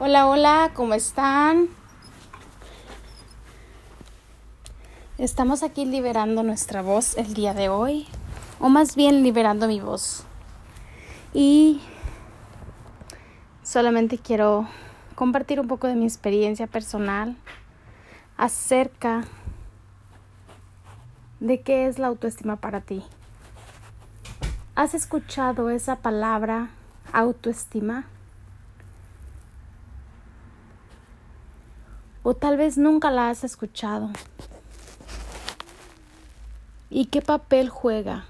Hola, hola, ¿cómo están? Estamos aquí liberando nuestra voz el día de hoy, o más bien liberando mi voz. Y solamente quiero compartir un poco de mi experiencia personal acerca de qué es la autoestima para ti. ¿Has escuchado esa palabra autoestima? O tal vez nunca la has escuchado. ¿Y qué papel juega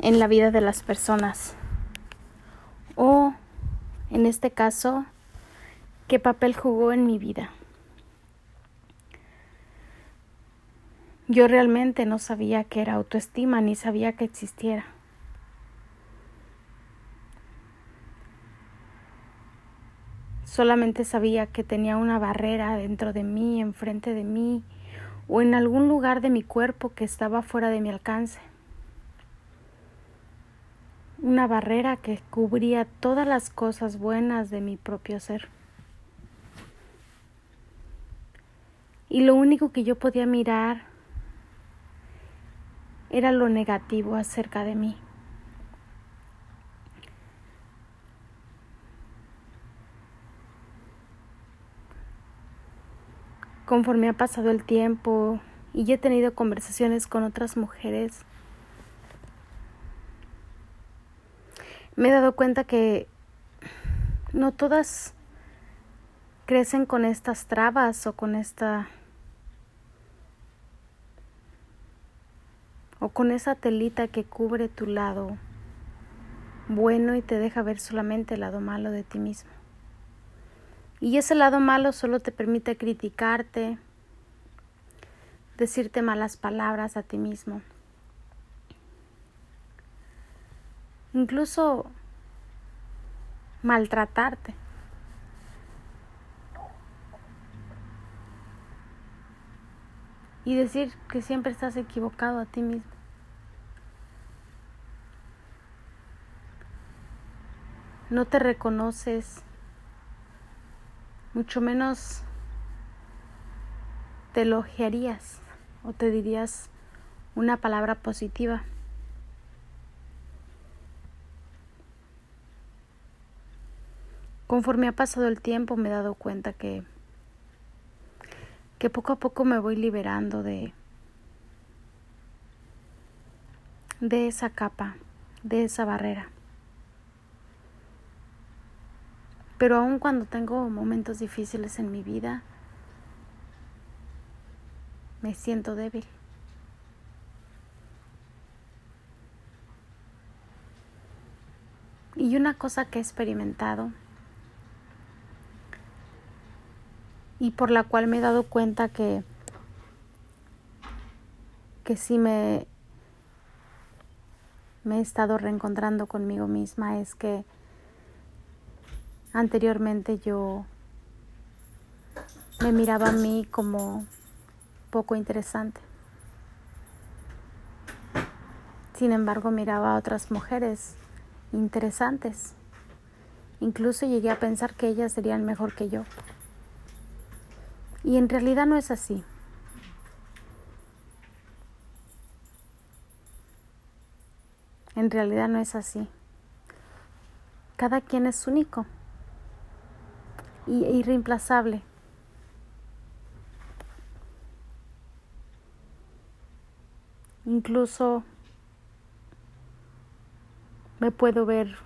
en la vida de las personas? O, en este caso, ¿qué papel jugó en mi vida? Yo realmente no sabía que era autoestima ni sabía que existiera. Solamente sabía que tenía una barrera dentro de mí, enfrente de mí, o en algún lugar de mi cuerpo que estaba fuera de mi alcance. Una barrera que cubría todas las cosas buenas de mi propio ser. Y lo único que yo podía mirar era lo negativo acerca de mí. Conforme ha pasado el tiempo y he tenido conversaciones con otras mujeres, me he dado cuenta que no todas crecen con estas trabas o con esta o con esa telita que cubre tu lado bueno y te deja ver solamente el lado malo de ti mismo. Y ese lado malo solo te permite criticarte, decirte malas palabras a ti mismo. Incluso maltratarte. Y decir que siempre estás equivocado a ti mismo. No te reconoces mucho menos te elogiarías o te dirías una palabra positiva. Conforme ha pasado el tiempo me he dado cuenta que que poco a poco me voy liberando de de esa capa, de esa barrera. Pero aun cuando tengo momentos difíciles en mi vida, me siento débil. Y una cosa que he experimentado y por la cual me he dado cuenta que que sí me me he estado reencontrando conmigo misma es que Anteriormente yo me miraba a mí como poco interesante. Sin embargo, miraba a otras mujeres interesantes. Incluso llegué a pensar que ellas serían mejor que yo. Y en realidad no es así. En realidad no es así. Cada quien es único y irreemplazable. Incluso me puedo ver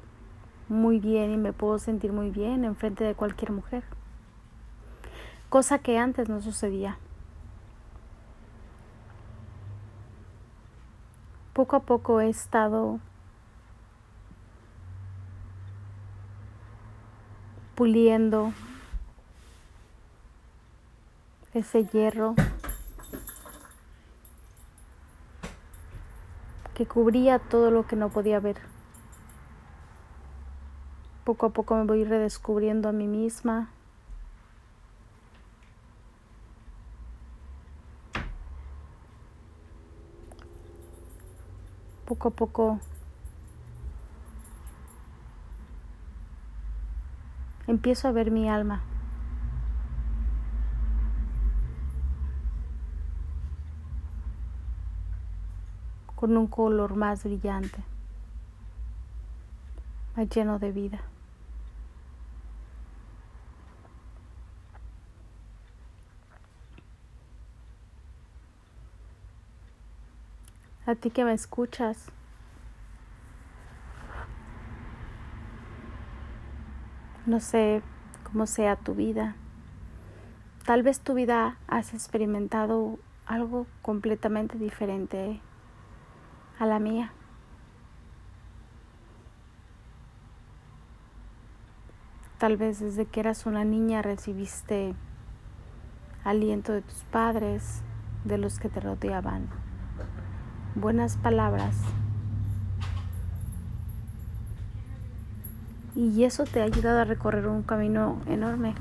muy bien y me puedo sentir muy bien en frente de cualquier mujer. Cosa que antes no sucedía. Poco a poco he estado puliendo ese hierro que cubría todo lo que no podía ver. Poco a poco me voy redescubriendo a mí misma. Poco a poco empiezo a ver mi alma. Con un color más brillante, más lleno de vida. A ti que me escuchas, no sé cómo sea tu vida. Tal vez tu vida has experimentado algo completamente diferente a la mía. Tal vez desde que eras una niña recibiste aliento de tus padres, de los que te rodeaban, buenas palabras. Y eso te ha ayudado a recorrer un camino enorme.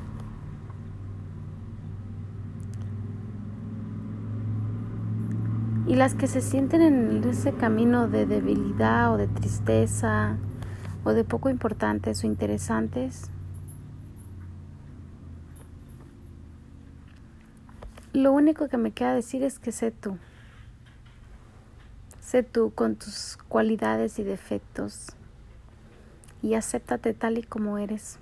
Y las que se sienten en ese camino de debilidad o de tristeza o de poco importantes o interesantes, lo único que me queda decir es que sé tú. Sé tú con tus cualidades y defectos y acéptate tal y como eres.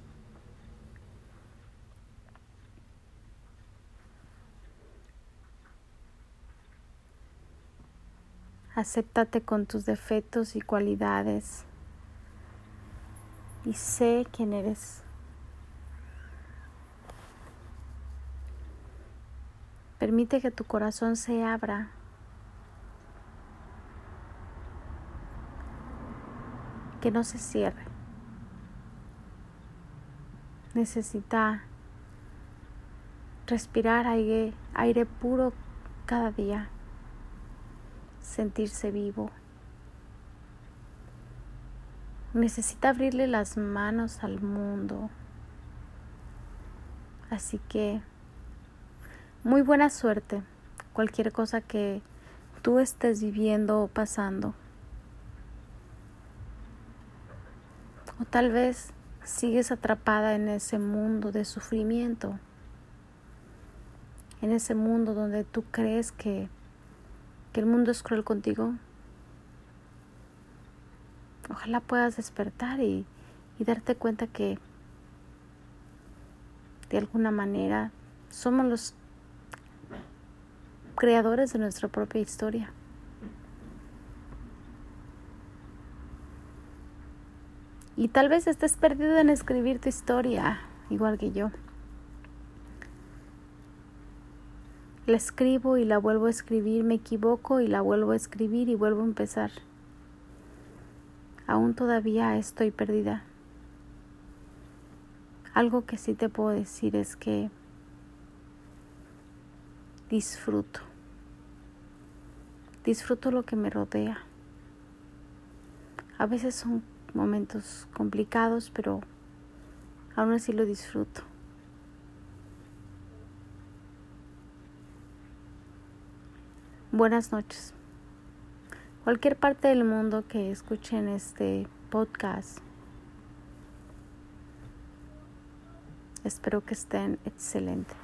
Acéptate con tus defectos y cualidades y sé quién eres. Permite que tu corazón se abra. Que no se cierre. Necesita respirar aire, aire puro cada día sentirse vivo. Necesita abrirle las manos al mundo. Así que muy buena suerte, cualquier cosa que tú estés viviendo o pasando. O tal vez sigues atrapada en ese mundo de sufrimiento, en ese mundo donde tú crees que que el mundo es cruel contigo. Ojalá puedas despertar y, y darte cuenta que de alguna manera somos los creadores de nuestra propia historia. Y tal vez estés perdido en escribir tu historia, igual que yo. La escribo y la vuelvo a escribir, me equivoco y la vuelvo a escribir y vuelvo a empezar. Aún todavía estoy perdida. Algo que sí te puedo decir es que disfruto. Disfruto lo que me rodea. A veces son momentos complicados, pero aún así lo disfruto. Buenas noches. Cualquier parte del mundo que escuchen este podcast, espero que estén excelentes.